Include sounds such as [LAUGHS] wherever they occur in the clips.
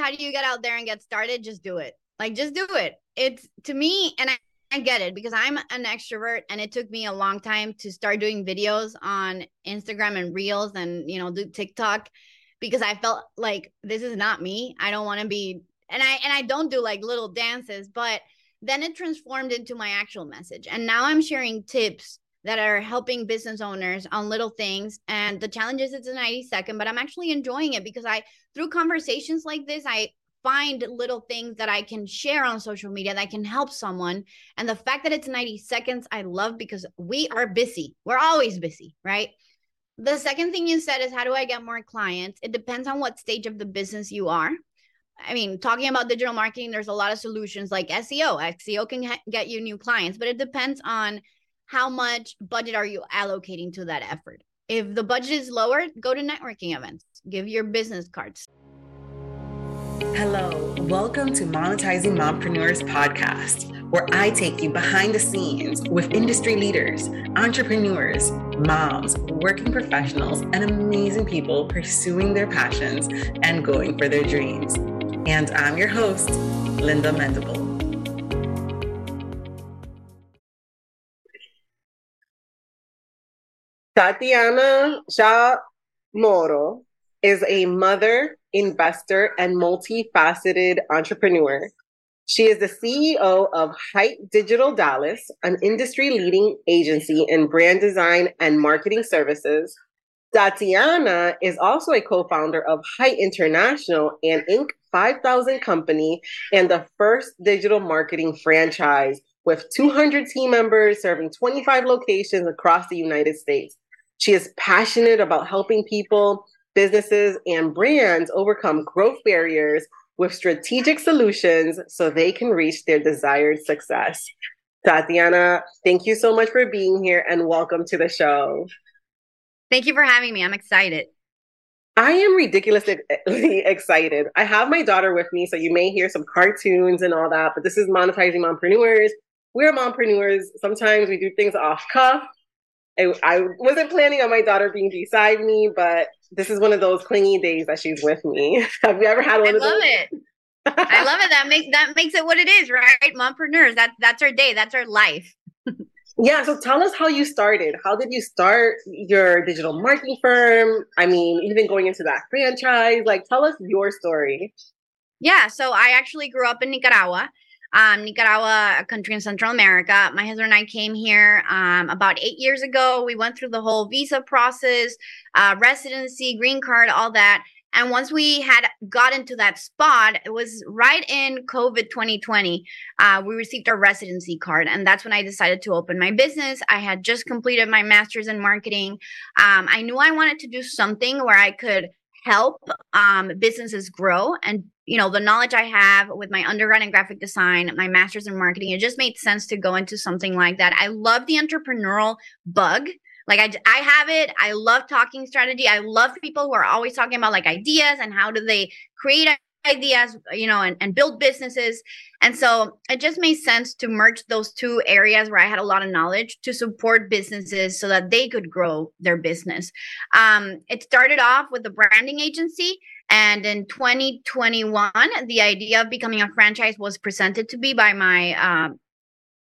how do you get out there and get started, just do it. Like just do it. It's to me, and I, I get it because I'm an extrovert and it took me a long time to start doing videos on Instagram and Reels and you know do TikTok because I felt like this is not me. I don't want to be and I and I don't do like little dances, but then it transformed into my actual message. And now I'm sharing tips that are helping business owners on little things. And the challenge is it's a 90 second, but I'm actually enjoying it because I, through conversations like this, I find little things that I can share on social media that can help someone. And the fact that it's 90 seconds, I love because we are busy. We're always busy, right? The second thing you said is how do I get more clients? It depends on what stage of the business you are. I mean, talking about digital marketing, there's a lot of solutions like SEO. SEO can ha- get you new clients, but it depends on how much budget are you allocating to that effort. If the budget is lower, go to networking events, give your business cards. Hello, welcome to Monetizing Mompreneurs podcast, where I take you behind the scenes with industry leaders, entrepreneurs, moms, working professionals, and amazing people pursuing their passions and going for their dreams. And I'm your host, Linda Mendable. Tatiana Shaw Moro is a mother, investor, and multifaceted entrepreneur. She is the CEO of Hite Digital Dallas, an industry leading agency in brand design and marketing services. Tatiana is also a co founder of Hite International and Inc. 5000 company and the first digital marketing franchise with 200 team members serving 25 locations across the United States. She is passionate about helping people, businesses, and brands overcome growth barriers with strategic solutions so they can reach their desired success. Tatiana, thank you so much for being here and welcome to the show. Thank you for having me. I'm excited. I am ridiculously [LAUGHS] excited. I have my daughter with me, so you may hear some cartoons and all that, but this is monetizing mompreneurs. We're mompreneurs. Sometimes we do things off cuff. I, I wasn't planning on my daughter being beside me, but this is one of those clingy days that she's with me. [LAUGHS] Have you ever had one I of those? I love it. I [LAUGHS] love it. That makes that makes it what it is, right? Mompreneurs. That's that's our day. That's our life. yeah. So tell us how you started. How did you start your digital marketing firm? I mean, even going into that franchise. Like, tell us your story. Yeah. So I actually grew up in Nicaragua um, Nicaragua, a country in Central America. My husband and I came here um, about eight years ago. We went through the whole visa process, uh, residency, green card, all that. And once we had got into that spot, it was right in COVID 2020. Uh, we received our residency card, and that's when I decided to open my business. I had just completed my master's in marketing. Um, I knew I wanted to do something where I could help um, businesses grow. And you know the knowledge i have with my undergrad in graphic design my master's in marketing it just made sense to go into something like that. I love the entrepreneurial bug. Like I, I have it. I love talking strategy. I love people who are always talking about like ideas and how do they create ideas you know and, and build businesses and so it just made sense to merge those two areas where i had a lot of knowledge to support businesses so that they could grow their business um, it started off with a branding agency and in 2021 the idea of becoming a franchise was presented to me by my uh,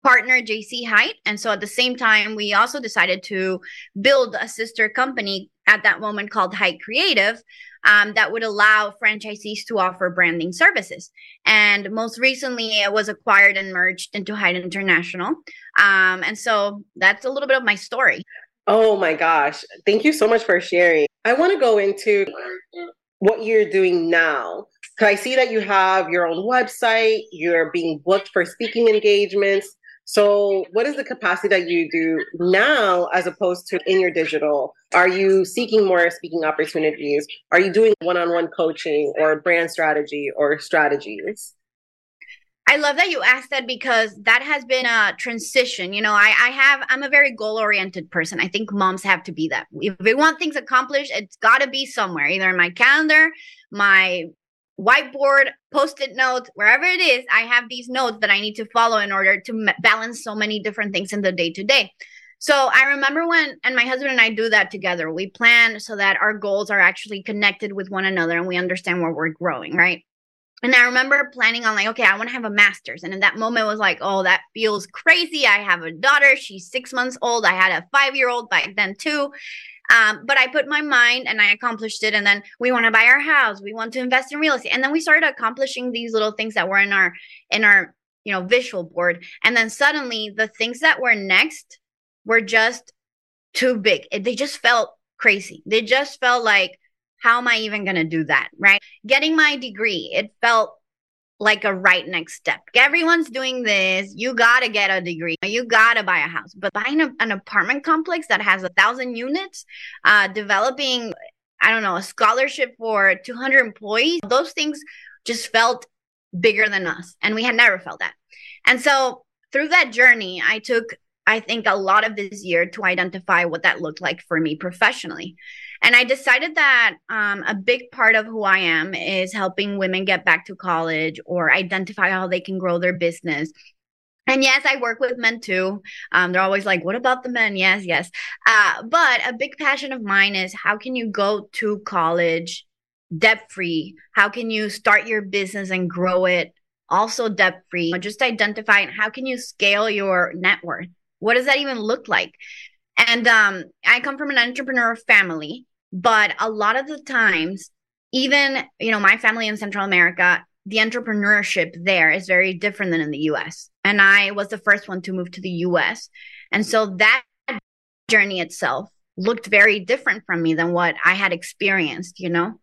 partner JC Hite. And so at the same time, we also decided to build a sister company at that moment called Hite Creative, um, that would allow franchisees to offer branding services. And most recently, it was acquired and merged into Hite International. Um, and so that's a little bit of my story. Oh my gosh. Thank you so much for sharing. I want to go into what you're doing now. Because I see that you have your own website, you're being booked for speaking engagements. So, what is the capacity that you do now as opposed to in your digital? Are you seeking more speaking opportunities? Are you doing one on one coaching or brand strategy or strategies? I love that you asked that because that has been a transition. You know, I, I have, I'm a very goal oriented person. I think moms have to be that. If we want things accomplished, it's got to be somewhere, either in my calendar, my whiteboard, post it notes, wherever it is, I have these notes that I need to follow in order to balance so many different things in the day to day. So I remember when, and my husband and I do that together. We plan so that our goals are actually connected with one another and we understand where we're growing, right? And I remember planning on like, okay, I want to have a master's. And in that moment was like, oh, that feels crazy. I have a daughter. She's six months old. I had a five year old back then too. Um, but I put my mind and I accomplished it. And then we want to buy our house. We want to invest in real estate. And then we started accomplishing these little things that were in our in our you know visual board. And then suddenly the things that were next were just too big. They just felt crazy. They just felt like how am I even going to do that? Right. Getting my degree, it felt like a right next step. Everyone's doing this. You got to get a degree. You got to buy a house. But buying a, an apartment complex that has a thousand units, uh, developing, I don't know, a scholarship for 200 employees, those things just felt bigger than us. And we had never felt that. And so through that journey, I took, I think, a lot of this year to identify what that looked like for me professionally. And I decided that um, a big part of who I am is helping women get back to college or identify how they can grow their business. And yes, I work with men too. Um, they're always like, what about the men? Yes, yes. Uh, but a big passion of mine is how can you go to college debt free? How can you start your business and grow it also debt free? Just identify how can you scale your net worth? What does that even look like? And um, I come from an entrepreneur family. But a lot of the times, even, you know, my family in Central America, the entrepreneurship there is very different than in the US. And I was the first one to move to the US. And so that journey itself looked very different from me than what I had experienced, you know?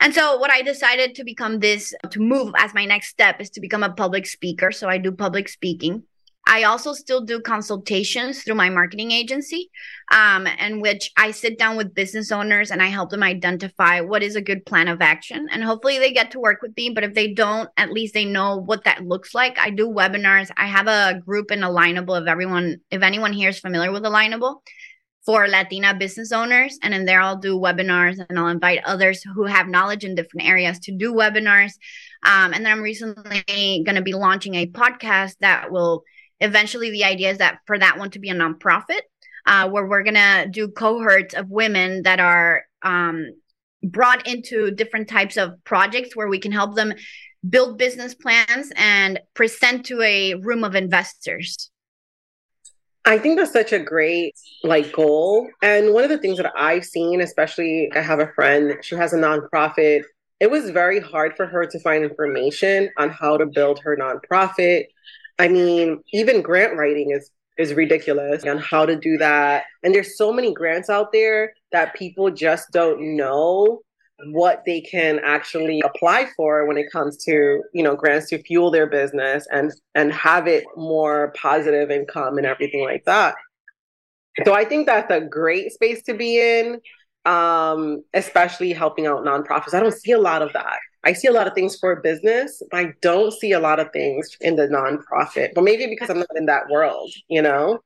And so what I decided to become this to move as my next step is to become a public speaker. So I do public speaking. I also still do consultations through my marketing agency, um, in which I sit down with business owners and I help them identify what is a good plan of action. And hopefully they get to work with me. But if they don't, at least they know what that looks like. I do webinars. I have a group in Alignable. If everyone, if anyone here is familiar with Alignable, for Latina business owners. And in there, I'll do webinars and I'll invite others who have knowledge in different areas to do webinars. Um, and then I'm recently going to be launching a podcast that will eventually the idea is that for that one to be a nonprofit uh, where we're to do cohorts of women that are um, brought into different types of projects where we can help them build business plans and present to a room of investors I think that's such a great like goal. And one of the things that I've seen, especially I have a friend, she has a nonprofit. It was very hard for her to find information on how to build her nonprofit, I mean, even grant writing is is ridiculous on how to do that. And there's so many grants out there that people just don't know what they can actually apply for when it comes to, you know, grants to fuel their business and and have it more positive income and everything like that. So I think that's a great space to be in, um, especially helping out nonprofits. I don't see a lot of that. I see a lot of things for business, but I don't see a lot of things in the nonprofit. But maybe because I'm not in that world, you know?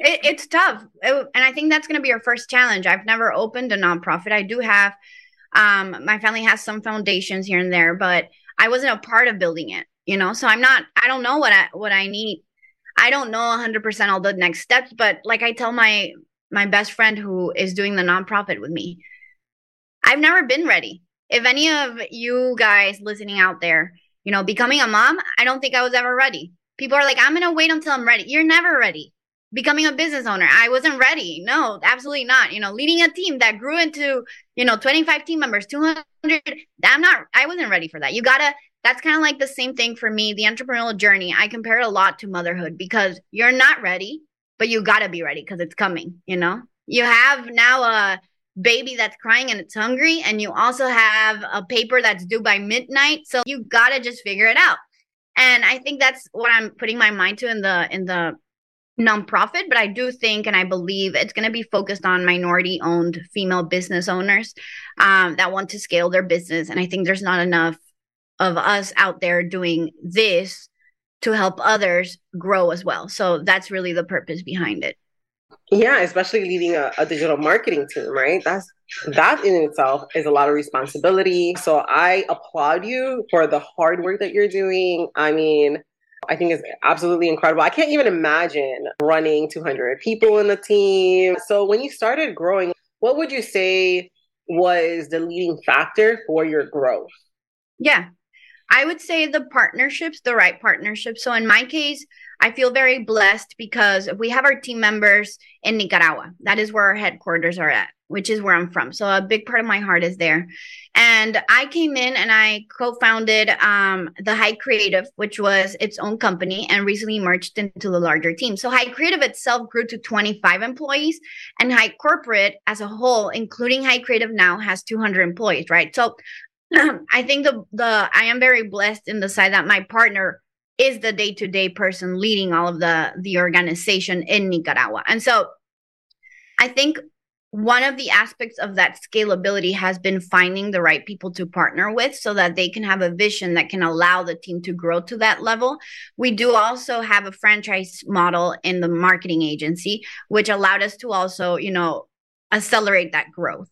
It, it's tough. It, and I think that's going to be our first challenge. I've never opened a nonprofit. I do have, um, my family has some foundations here and there, but I wasn't a part of building it, you know? So I'm not, I don't know what I, what I need. I don't know 100% all the next steps, but like I tell my, my best friend who is doing the nonprofit with me, I've never been ready if any of you guys listening out there, you know, becoming a mom, I don't think I was ever ready. People are like, I'm going to wait until I'm ready. You're never ready. Becoming a business owner, I wasn't ready. No, absolutely not. You know, leading a team that grew into, you know, 25 team members, 200. I'm not, I wasn't ready for that. You got to, that's kind of like the same thing for me. The entrepreneurial journey, I compare it a lot to motherhood because you're not ready, but you got to be ready because it's coming, you know? You have now a, baby that's crying and it's hungry and you also have a paper that's due by midnight so you got to just figure it out and i think that's what i'm putting my mind to in the in the nonprofit but i do think and i believe it's going to be focused on minority owned female business owners um, that want to scale their business and i think there's not enough of us out there doing this to help others grow as well so that's really the purpose behind it yeah, especially leading a, a, digital marketing team, right? That's that in itself is a lot of responsibility. So I applaud you for the hard work that you're doing. I mean, I think it's absolutely incredible. I can't even imagine running 200 people in the team. So when you started growing, what would you say was the leading factor for your growth? Yeah, I would say the partnerships, the right partnerships. So in my case, I feel very blessed because we have our team members in Nicaragua. That is where our headquarters are at, which is where I'm from. So a big part of my heart is there. And I came in and I co-founded um, the Hite Creative, which was its own company and recently merged into the larger team. So Hite Creative itself grew to 25 employees, and Hite Corporate as a whole, including Hite Creative now, has 200 employees. Right. So [CLEARS THROAT] I think the the I am very blessed in the side that my partner is the day-to-day person leading all of the the organization in Nicaragua. And so I think one of the aspects of that scalability has been finding the right people to partner with so that they can have a vision that can allow the team to grow to that level. We do also have a franchise model in the marketing agency, which allowed us to also, you know, accelerate that growth.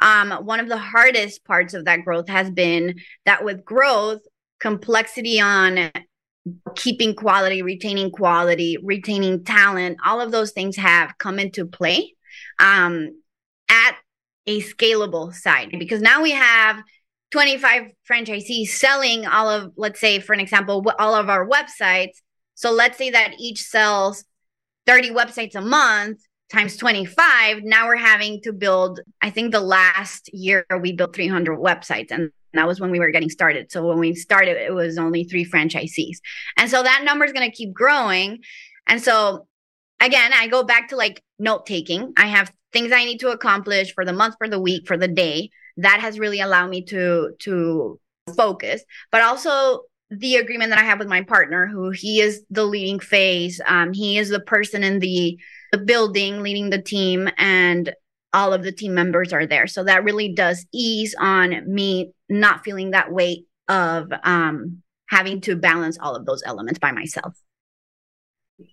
Um, one of the hardest parts of that growth has been that with growth, complexity on keeping quality, retaining quality, retaining talent, all of those things have come into play um, at a scalable side because now we have 25 franchisees selling all of, let's say, for an example, all of our websites. So let's say that each sells 30 websites a month times 25 now we're having to build i think the last year we built 300 websites and that was when we were getting started. So when we started it was only three franchisees. And so that number is going to keep growing. And so again i go back to like note taking. I have things i need to accomplish for the month for the week for the day. That has really allowed me to to focus. But also the agreement that i have with my partner who he is the leading phase um, he is the person in the the building, leading the team, and all of the team members are there. So that really does ease on me not feeling that weight of um, having to balance all of those elements by myself.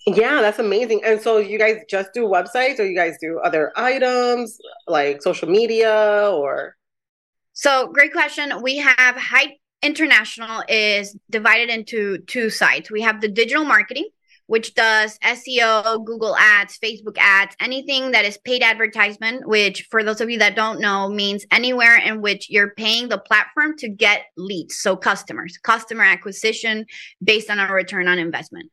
Yeah, that's amazing. And so you guys just do websites or you guys do other items like social media or So, great question. We have Hite International is divided into two sides. We have the digital marketing which does SEO, Google Ads, Facebook Ads, anything that is paid advertisement, which for those of you that don't know means anywhere in which you're paying the platform to get leads, so customers, customer acquisition based on a return on investment.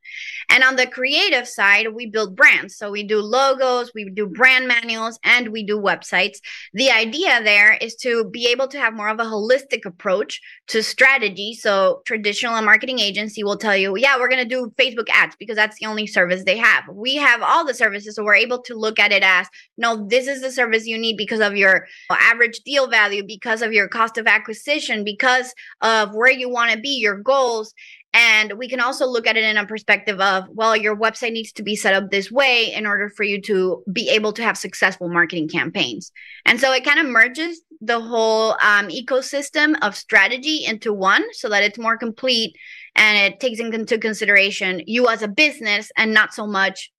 And on the creative side, we build brands. So we do logos, we do brand manuals, and we do websites. The idea there is to be able to have more of a holistic approach to strategy. So traditional marketing agency will tell you, yeah, we're going to do Facebook ads because that's the only service they have. We have all the services, so we're able to look at it as no, this is the service you need because of your average deal value, because of your cost of acquisition, because of where you want to be, your goals. And we can also look at it in a perspective of, well, your website needs to be set up this way in order for you to be able to have successful marketing campaigns. And so it kind of merges the whole um, ecosystem of strategy into one so that it's more complete and it takes into consideration you as a business and not so much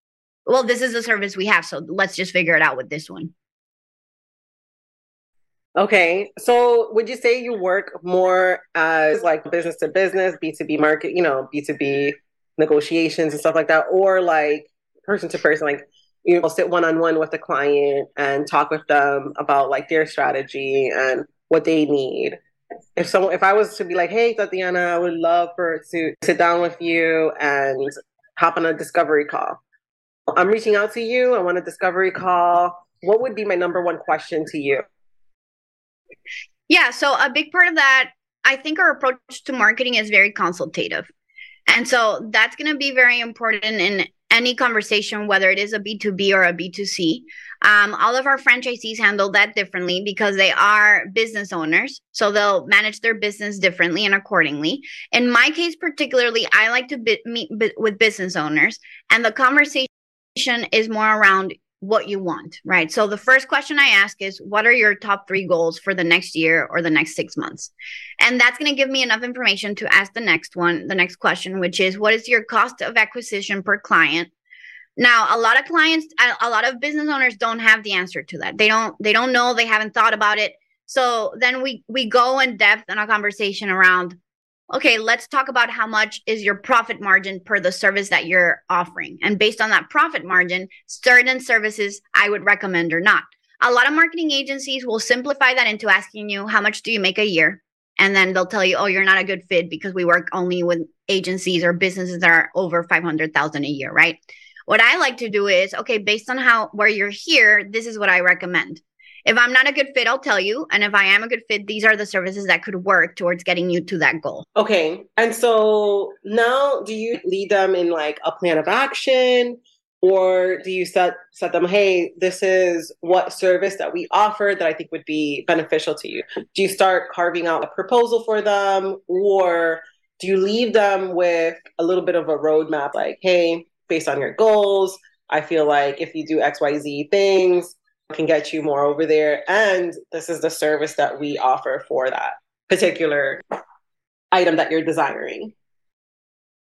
well this is the service we have so let's just figure it out with this one. Okay so would you say you work more as like business to business b2b market you know b2b negotiations and stuff like that or like person to person like you know sit one-on-one with the client and talk with them about like their strategy and what they need if someone if I was to be like, hey Tatiana, I would love for to sit down with you and hop on a discovery call. I'm reaching out to you. I want a discovery call. What would be my number one question to you? Yeah, so a big part of that, I think our approach to marketing is very consultative. And so that's going to be very important in any conversation, whether it is a B2B or a B2C. Um, all of our franchisees handle that differently because they are business owners. So they'll manage their business differently and accordingly. In my case, particularly, I like to meet with business owners, and the conversation is more around what you want, right? So the first question I ask is, what are your top three goals for the next year or the next six months? And that's going to give me enough information to ask the next one, the next question, which is, what is your cost of acquisition per client? Now, a lot of clients, a lot of business owners don't have the answer to that. They don't, they don't know, they haven't thought about it. So then we we go in depth in a conversation around okay, let's talk about how much is your profit margin per the service that you're offering. And based on that profit margin, certain services I would recommend or not. A lot of marketing agencies will simplify that into asking you how much do you make a year? and then they'll tell you, "Oh, you're not a good fit because we work only with agencies or businesses that are over 500,000 a year, right?" What I like to do is, okay, based on how where you're here, this is what I recommend. If I'm not a good fit, I'll tell you. And if I am a good fit, these are the services that could work towards getting you to that goal. Okay. And so now do you lead them in like a plan of action? Or do you set set them, hey, this is what service that we offer that I think would be beneficial to you? Do you start carving out a proposal for them? Or do you leave them with a little bit of a roadmap like, hey, based on your goals, I feel like if you do XYZ things, can get you more over there. And this is the service that we offer for that particular item that you're desiring.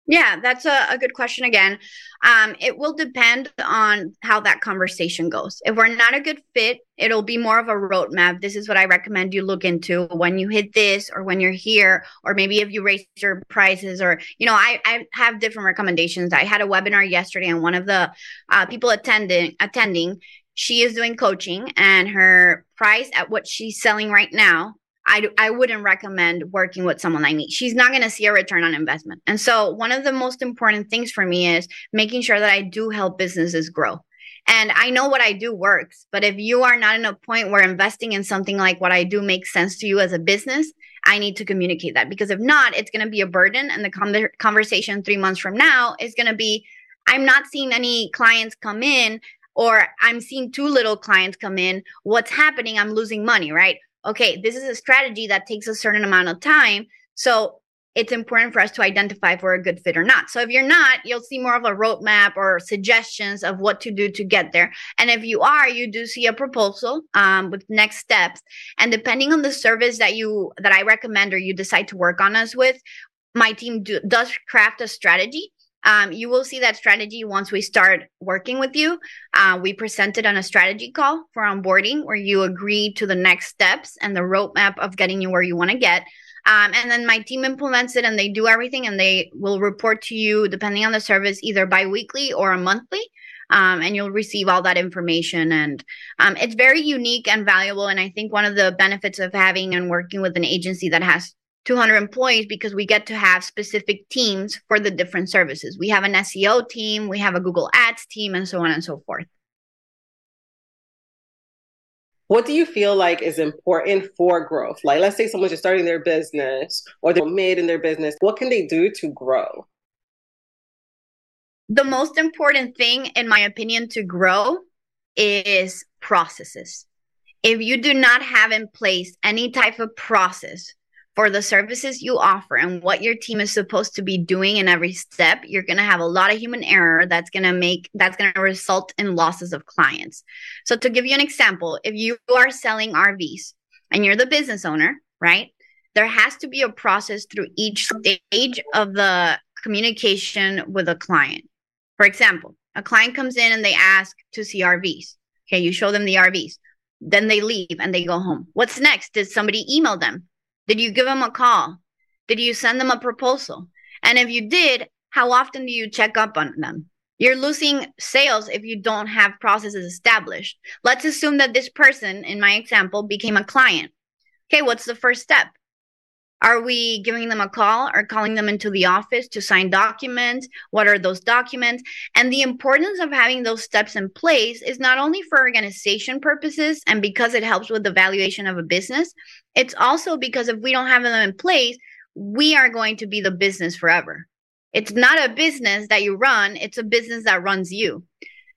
Yeah, that's a, a good question again. Um, it will depend on how that conversation goes. If we're not a good fit, it'll be more of a roadmap. This is what I recommend you look into when you hit this or when you're here, or maybe if you raise your prices, or, you know, I, I have different recommendations. I had a webinar yesterday and one of the uh, people attending attending she is doing coaching and her price at what she's selling right now I, I wouldn't recommend working with someone like me. She's not going to see a return on investment. And so, one of the most important things for me is making sure that I do help businesses grow. And I know what I do works, but if you are not in a point where investing in something like what I do makes sense to you as a business, I need to communicate that because if not, it's going to be a burden. And the conversation three months from now is going to be I'm not seeing any clients come in or I'm seeing too little clients come in. What's happening? I'm losing money, right? Okay, this is a strategy that takes a certain amount of time. So it's important for us to identify if we're a good fit or not. So if you're not, you'll see more of a roadmap or suggestions of what to do to get there. And if you are, you do see a proposal um, with next steps. And depending on the service that you that I recommend or you decide to work on us with, my team do, does craft a strategy um, you will see that strategy once we start working with you. Uh, we presented on a strategy call for onboarding where you agree to the next steps and the roadmap of getting you where you want to get. Um, and then my team implements it and they do everything and they will report to you depending on the service either bi-weekly or a monthly um, and you'll receive all that information and um, it's very unique and valuable and i think one of the benefits of having and working with an agency that has 200 employees because we get to have specific teams for the different services. We have an SEO team, we have a Google Ads team, and so on and so forth. What do you feel like is important for growth? Like, let's say someone's just starting their business or they're mid in their business. What can they do to grow? The most important thing, in my opinion, to grow is processes. If you do not have in place any type of process for the services you offer and what your team is supposed to be doing in every step, you're going to have a lot of human error that's going to make that's going to result in losses of clients. So to give you an example, if you are selling RVs and you're the business owner, right? There has to be a process through each stage of the communication with a client. For example, a client comes in and they ask to see RVs. Okay, you show them the RVs. Then they leave and they go home. What's next? Did somebody email them? Did you give them a call? Did you send them a proposal? And if you did, how often do you check up on them? You're losing sales if you don't have processes established. Let's assume that this person, in my example, became a client. Okay, what's the first step? Are we giving them a call or calling them into the office to sign documents? What are those documents? And the importance of having those steps in place is not only for organization purposes and because it helps with the valuation of a business, it's also because if we don't have them in place, we are going to be the business forever. It's not a business that you run, it's a business that runs you.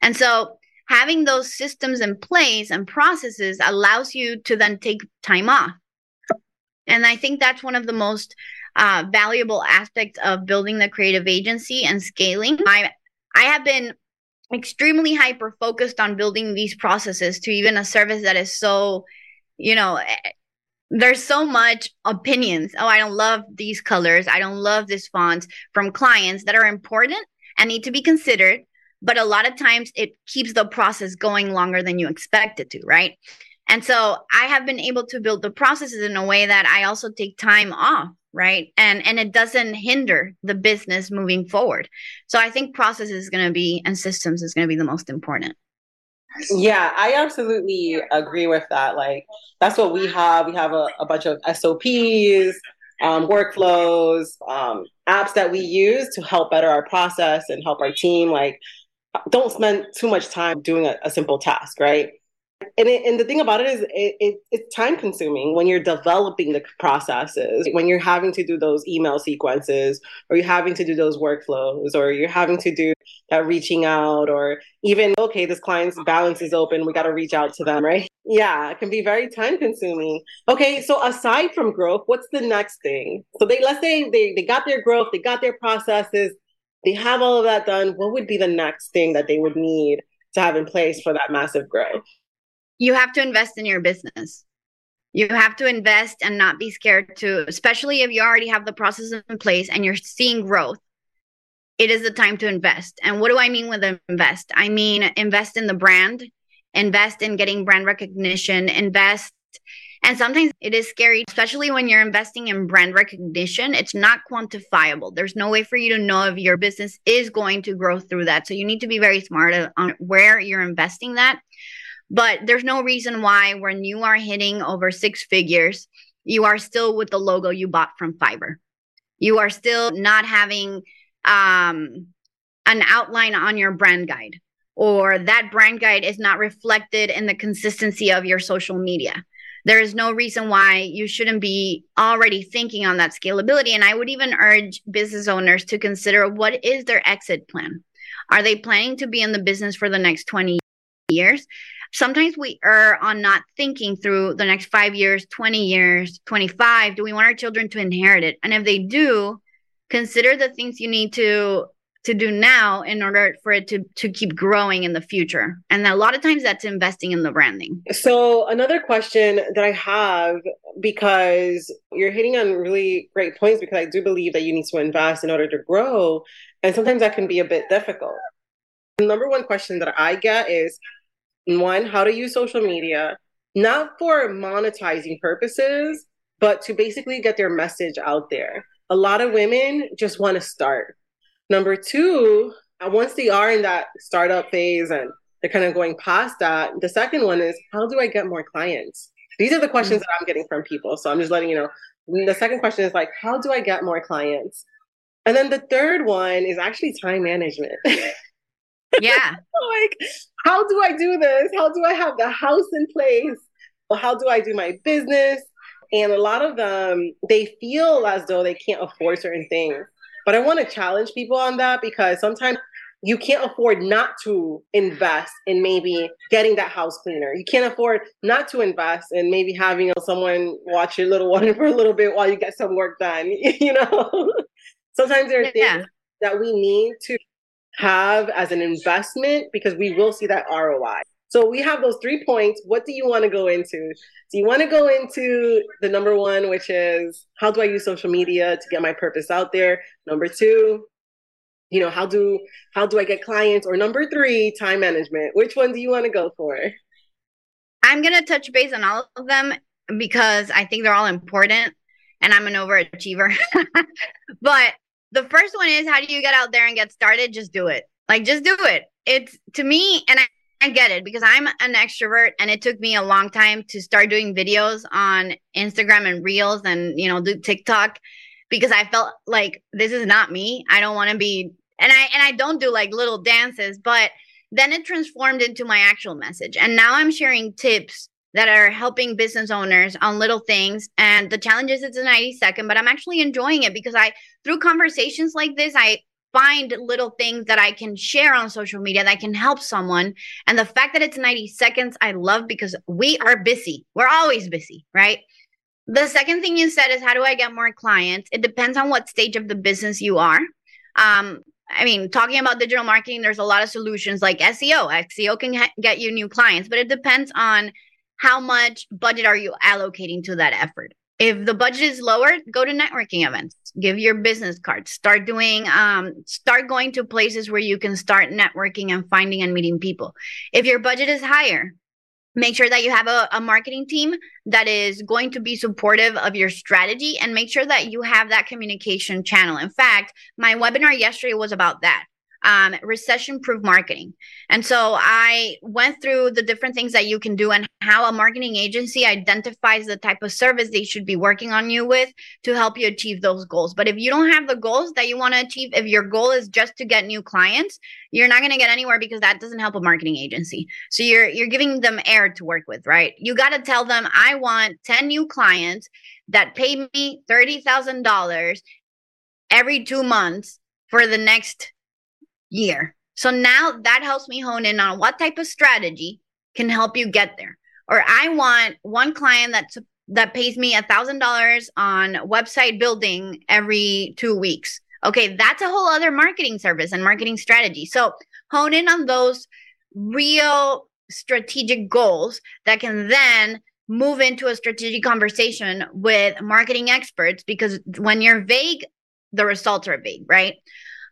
And so having those systems in place and processes allows you to then take time off and I think that's one of the most uh, valuable aspects of building the creative agency and scaling. I I have been extremely hyper focused on building these processes to even a service that is so, you know, eh, there's so much opinions. Oh, I don't love these colors. I don't love this font from clients that are important and need to be considered. But a lot of times it keeps the process going longer than you expect it to, right? And so I have been able to build the processes in a way that I also take time off, right? And and it doesn't hinder the business moving forward. So I think process is going to be and systems is going to be the most important. Yeah, I absolutely agree with that. Like, that's what we have. We have a, a bunch of SOPs, um, workflows, um, apps that we use to help better our process and help our team. Like, don't spend too much time doing a, a simple task, right? And, it, and the thing about it is it, it, it's time consuming when you're developing the processes when you're having to do those email sequences or you're having to do those workflows or you're having to do that reaching out or even okay this client's balance is open we got to reach out to them right? Yeah it can be very time consuming. Okay so aside from growth what's the next thing? So they let's say they, they got their growth they got their processes they have all of that done what would be the next thing that they would need to have in place for that massive growth you have to invest in your business. You have to invest and not be scared to, especially if you already have the process in place and you're seeing growth. It is the time to invest. And what do I mean with invest? I mean, invest in the brand, invest in getting brand recognition, invest. And sometimes it is scary, especially when you're investing in brand recognition. It's not quantifiable. There's no way for you to know if your business is going to grow through that. So you need to be very smart on where you're investing that. But there's no reason why when you are hitting over six figures, you are still with the logo you bought from Fiverr. You are still not having um, an outline on your brand guide, or that brand guide is not reflected in the consistency of your social media. There is no reason why you shouldn't be already thinking on that scalability. And I would even urge business owners to consider what is their exit plan? Are they planning to be in the business for the next 20 years? Sometimes we err on not thinking through the next five years, 20 years, 25. Do we want our children to inherit it? And if they do, consider the things you need to to do now in order for it to to keep growing in the future and a lot of times that's investing in the branding so another question that i have because you're hitting on really great points because i do believe that you need to invest in order to grow and sometimes that can be a bit difficult the number one question that i get is one, how to use social media, not for monetizing purposes, but to basically get their message out there. A lot of women just want to start. Number two, uh, once they are in that startup phase and they're kind of going past that, the second one is how do I get more clients? These are the questions that I'm getting from people. So I'm just letting you know. The second question is like, how do I get more clients? And then the third one is actually time management. [LAUGHS] Yeah. [LAUGHS] like, how do I do this? How do I have the house in place? How do I do my business? And a lot of them, they feel as though they can't afford certain things. But I want to challenge people on that because sometimes you can't afford not to invest in maybe getting that house cleaner. You can't afford not to invest in maybe having someone watch your little one [LAUGHS] for a little bit while you get some work done. [LAUGHS] you know, sometimes there are yeah. things that we need to have as an investment because we will see that ROI. So we have those three points. What do you want to go into? Do you want to go into the number one, which is how do I use social media to get my purpose out there? Number two, you know, how do how do I get clients? Or number three, time management. Which one do you want to go for? I'm gonna touch base on all of them because I think they're all important and I'm an overachiever. [LAUGHS] but the first one is how do you get out there and get started? Just do it. Like, just do it. It's to me, and I, I get it because I'm an extrovert and it took me a long time to start doing videos on Instagram and Reels and, you know, do TikTok because I felt like this is not me. I don't want to be, and I, and I don't do like little dances, but then it transformed into my actual message. And now I'm sharing tips that are helping business owners on little things. And the challenge is it's a 90 second, but I'm actually enjoying it because I, through conversations like this, I find little things that I can share on social media that can help someone. And the fact that it's 90 seconds, I love because we are busy. We're always busy, right? The second thing you said is how do I get more clients? It depends on what stage of the business you are. Um, I mean, talking about digital marketing, there's a lot of solutions like SEO. SEO can ha- get you new clients, but it depends on how much budget are you allocating to that effort? If the budget is lower, go to networking events. Give your business cards. Start doing um start going to places where you can start networking and finding and meeting people. If your budget is higher, make sure that you have a, a, marketing team that is going to be supportive of your strategy and make sure that you have that communication channel. In fact, my webinar yesterday was about that. Um, recession proof marketing. And so I went through the different things that you can do and how a marketing agency identifies the type of service they should be working on you with to help you achieve those goals. But if you don't have the goals that you want to achieve, if your goal is just to get new clients, you're not going to get anywhere because that doesn't help a marketing agency. So you're you're giving them air to work with, right? You got to tell them I want 10 new clients that pay me $30,000 every 2 months for the next year. So now that helps me hone in on what type of strategy can help you get there. Or I want one client that's that pays me a thousand dollars on website building every two weeks. Okay, that's a whole other marketing service and marketing strategy. So hone in on those real strategic goals that can then move into a strategic conversation with marketing experts because when you're vague, the results are vague, right?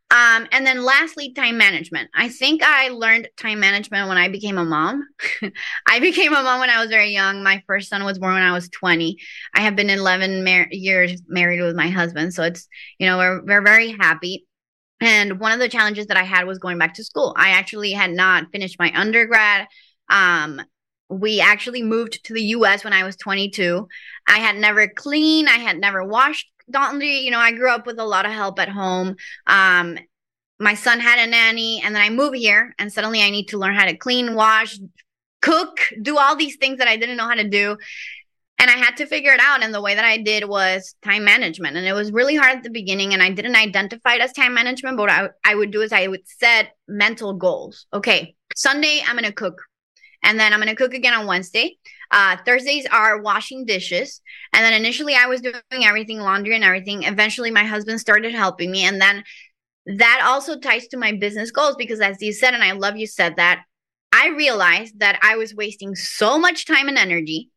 Um, and then lastly, time management. I think I learned time management when I became a mom. [LAUGHS] I became a mom when I was very young. My first son was born when I was 20. I have been 11 mar- years married with my husband. So it's, you know, we're, we're very happy. And one of the challenges that I had was going back to school. I actually had not finished my undergrad. Um, we actually moved to the US when I was 22. I had never cleaned, I had never washed laundry. You know, I grew up with a lot of help at home. Um, my son had a nanny, and then I moved here, and suddenly I need to learn how to clean, wash, cook, do all these things that I didn't know how to do. And I had to figure it out. And the way that I did was time management. And it was really hard at the beginning. And I didn't identify it as time management. But what I, I would do is I would set mental goals. Okay, Sunday, I'm going to cook. And then I'm going to cook again on Wednesday. Uh, Thursdays are washing dishes. And then initially I was doing everything, laundry and everything. Eventually my husband started helping me. And then that also ties to my business goals because as you said, and I love you said that, I realized that I was wasting so much time and energy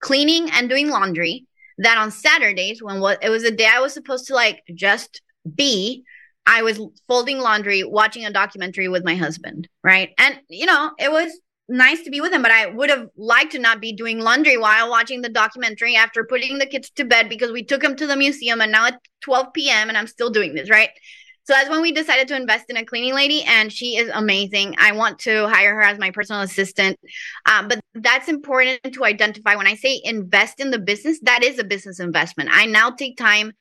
cleaning and doing laundry that on Saturdays, when it was a day I was supposed to like just be, I was folding laundry, watching a documentary with my husband, right? And you know, it was nice to be with him, but I would have liked to not be doing laundry while watching the documentary after putting the kids to bed because we took them to the museum and now it's 12 p.m. and I'm still doing this, right? So that's when we decided to invest in a cleaning lady, and she is amazing. I want to hire her as my personal assistant. Um, but that's important to identify. When I say invest in the business, that is a business investment. I now take time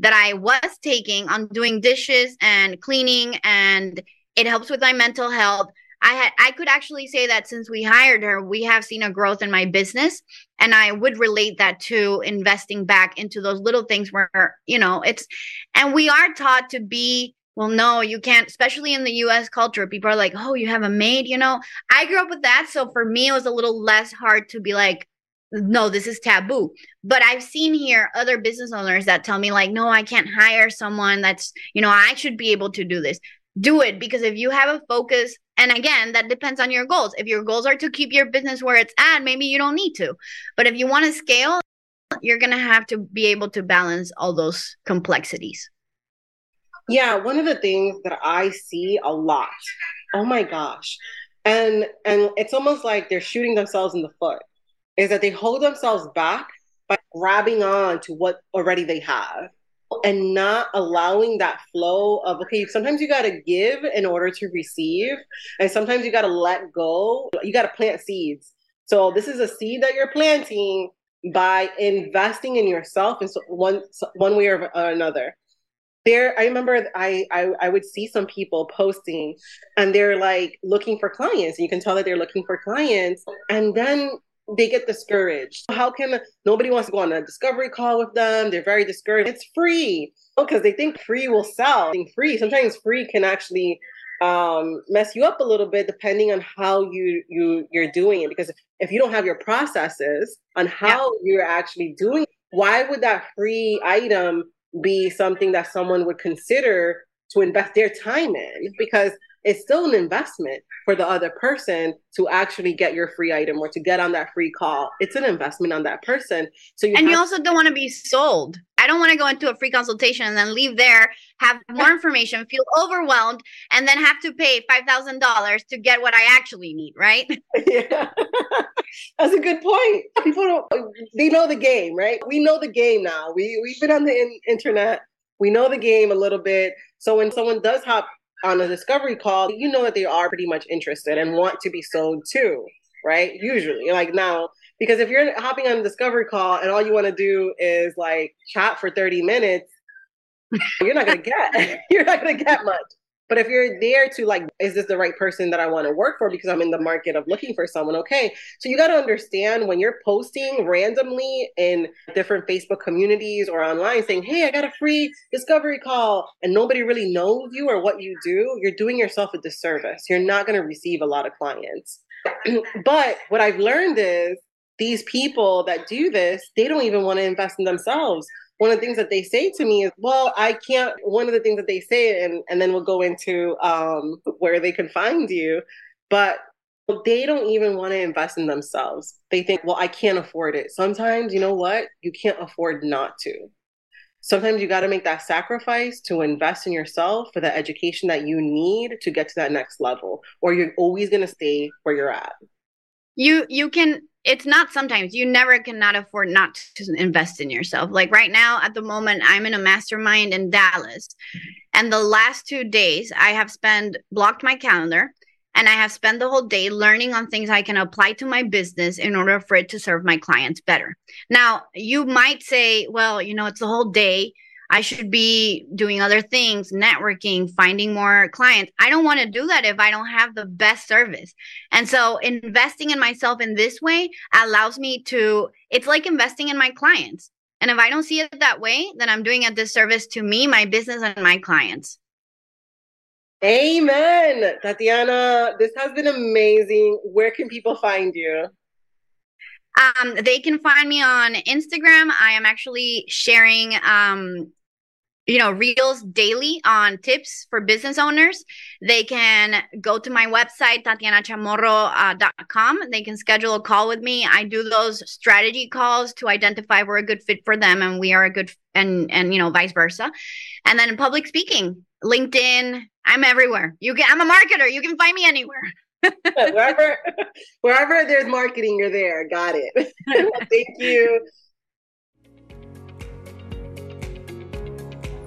that I was taking on doing dishes and cleaning, and it helps with my mental health. I had I could actually say that since we hired her, we have seen a growth in my business. And I would relate that to investing back into those little things where, you know, it's and we are taught to be well, no, you can't, especially in the US culture. People are like, oh, you have a maid, you know. I grew up with that. So for me, it was a little less hard to be like, no, this is taboo. But I've seen here other business owners that tell me, like, no, I can't hire someone that's, you know, I should be able to do this. Do it because if you have a focus and again, that depends on your goals. If your goals are to keep your business where it's at, maybe you don't need to. But if you want to scale, you're going to have to be able to balance all those complexities. Yeah, one of the things that I see a lot. Oh my gosh. And and it's almost like they're shooting themselves in the foot. Is that they hold themselves back by grabbing on to what already they have and not allowing that flow of okay sometimes you got to give in order to receive and sometimes you got to let go. You got to plant seeds. So this is a seed that you're planting by investing in yourself in so one one way or another. There i remember I, I i would see some people posting and they're like looking for clients you can tell that they're looking for clients and then they get discouraged. How can nobody wants to go on a discovery call with them? They're very discouraged. It's free because they think free will sell. Free sometimes free can actually um, mess you up a little bit depending on how you you you're doing it. Because if you don't have your processes on how yeah. you're actually doing, why would that free item be something that someone would consider to invest their time in? Because it's still an investment for the other person to actually get your free item or to get on that free call. It's an investment on that person. So you and you also don't want to be sold. I don't want to go into a free consultation and then leave there, have more information, feel overwhelmed, and then have to pay five thousand dollars to get what I actually need. Right? [LAUGHS] [LAUGHS] yeah, that's a good point. People don't. They know the game, right? We know the game now. We we've been on the in- internet. We know the game a little bit. So when someone does hop on a discovery call, you know that they are pretty much interested and want to be sold too, right? Usually, like now, because if you're hopping on a discovery call and all you want to do is like chat for 30 minutes, you're not gonna get [LAUGHS] you're not gonna get much. But if you're there to like, is this the right person that I want to work for because I'm in the market of looking for someone? Okay. So you got to understand when you're posting randomly in different Facebook communities or online saying, hey, I got a free discovery call, and nobody really knows you or what you do, you're doing yourself a disservice. You're not going to receive a lot of clients. [CLEARS THROAT] but what I've learned is these people that do this, they don't even want to invest in themselves one of the things that they say to me is, well, I can't, one of the things that they say, and, and then we'll go into um, where they can find you, but they don't even want to invest in themselves. They think, well, I can't afford it. Sometimes, you know what? You can't afford not to. Sometimes you got to make that sacrifice to invest in yourself for the education that you need to get to that next level, or you're always going to stay where you're at. You you can it's not sometimes you never cannot afford not to invest in yourself. Like right now at the moment i'm in a mastermind in dallas. And the last two days i have spent blocked my calendar and i have spent the whole day learning on things i can apply to my business in order for it to serve my clients better. Now you might say well you know it's the whole day I should be doing other things, networking, finding more clients. I don't want to do that if I don't have the best service. And so investing in myself in this way allows me to, it's like investing in my clients. And if I don't see it that way, then I'm doing a disservice to me, my business, and my clients. Amen. Tatiana, this has been amazing. Where can people find you? Um, they can find me on Instagram. I am actually sharing um, you know reels daily on tips for business owners. They can go to my website tatianachamorro.com uh, they can schedule a call with me. I do those strategy calls to identify we're a good fit for them and we are a good and and you know vice versa. And then public speaking linkedin i'm everywhere. You can i'm a marketer. You can find me anywhere. Wherever wherever there's marketing you're there. Got it. [LAUGHS] Thank you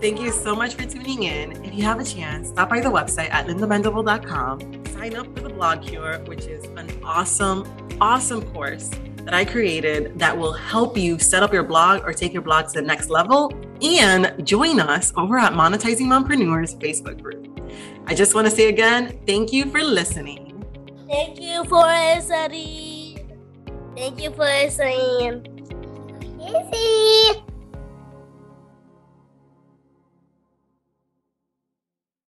Thank you so much for tuning in. If you have a chance, stop by the website at lindamendable.com. Sign up for the Blog Cure, which is an awesome, awesome course that I created that will help you set up your blog or take your blog to the next level. And join us over at Monetizing Mompreneurs Facebook group. I just want to say again, thank you for listening. Thank you for listening. Thank you for listening. Easy.